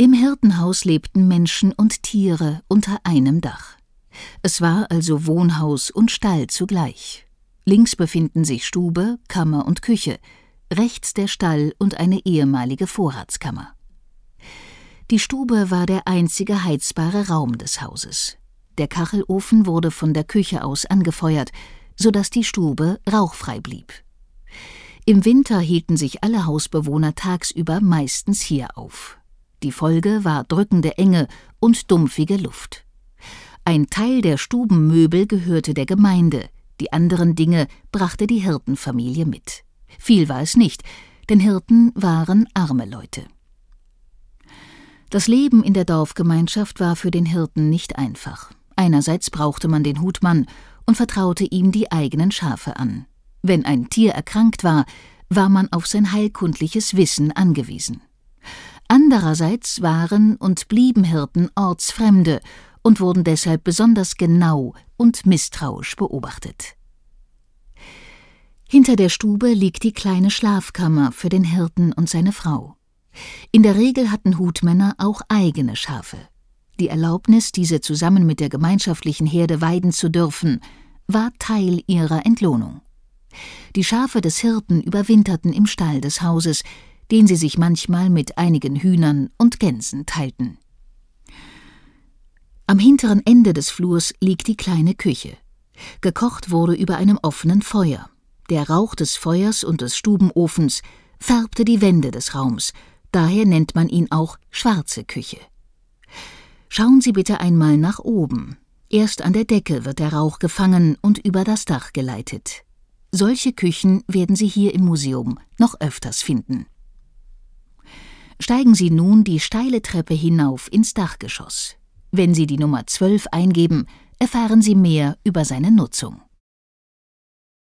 Im Hirtenhaus lebten Menschen und Tiere unter einem Dach. Es war also Wohnhaus und Stall zugleich. Links befinden sich Stube, Kammer und Küche, rechts der Stall und eine ehemalige Vorratskammer. Die Stube war der einzige heizbare Raum des Hauses. Der Kachelofen wurde von der Küche aus angefeuert, so dass die Stube rauchfrei blieb. Im Winter hielten sich alle Hausbewohner tagsüber meistens hier auf. Die Folge war drückende Enge und dumpfige Luft. Ein Teil der Stubenmöbel gehörte der Gemeinde, die anderen Dinge brachte die Hirtenfamilie mit. Viel war es nicht, denn Hirten waren arme Leute. Das Leben in der Dorfgemeinschaft war für den Hirten nicht einfach. Einerseits brauchte man den Hutmann und vertraute ihm die eigenen Schafe an. Wenn ein Tier erkrankt war, war man auf sein heilkundliches Wissen angewiesen. Andererseits waren und blieben Hirten Ortsfremde und wurden deshalb besonders genau und misstrauisch beobachtet. Hinter der Stube liegt die kleine Schlafkammer für den Hirten und seine Frau. In der Regel hatten Hutmänner auch eigene Schafe. Die Erlaubnis, diese zusammen mit der gemeinschaftlichen Herde weiden zu dürfen, war Teil ihrer Entlohnung. Die Schafe des Hirten überwinterten im Stall des Hauses, den sie sich manchmal mit einigen Hühnern und Gänsen teilten. Am hinteren Ende des Flurs liegt die kleine Küche. Gekocht wurde über einem offenen Feuer. Der Rauch des Feuers und des Stubenofens färbte die Wände des Raums, daher nennt man ihn auch schwarze Küche. Schauen Sie bitte einmal nach oben. Erst an der Decke wird der Rauch gefangen und über das Dach geleitet. Solche Küchen werden Sie hier im Museum noch öfters finden. Steigen Sie nun die steile Treppe hinauf ins Dachgeschoss. Wenn Sie die Nummer 12 eingeben, erfahren Sie mehr über seine Nutzung.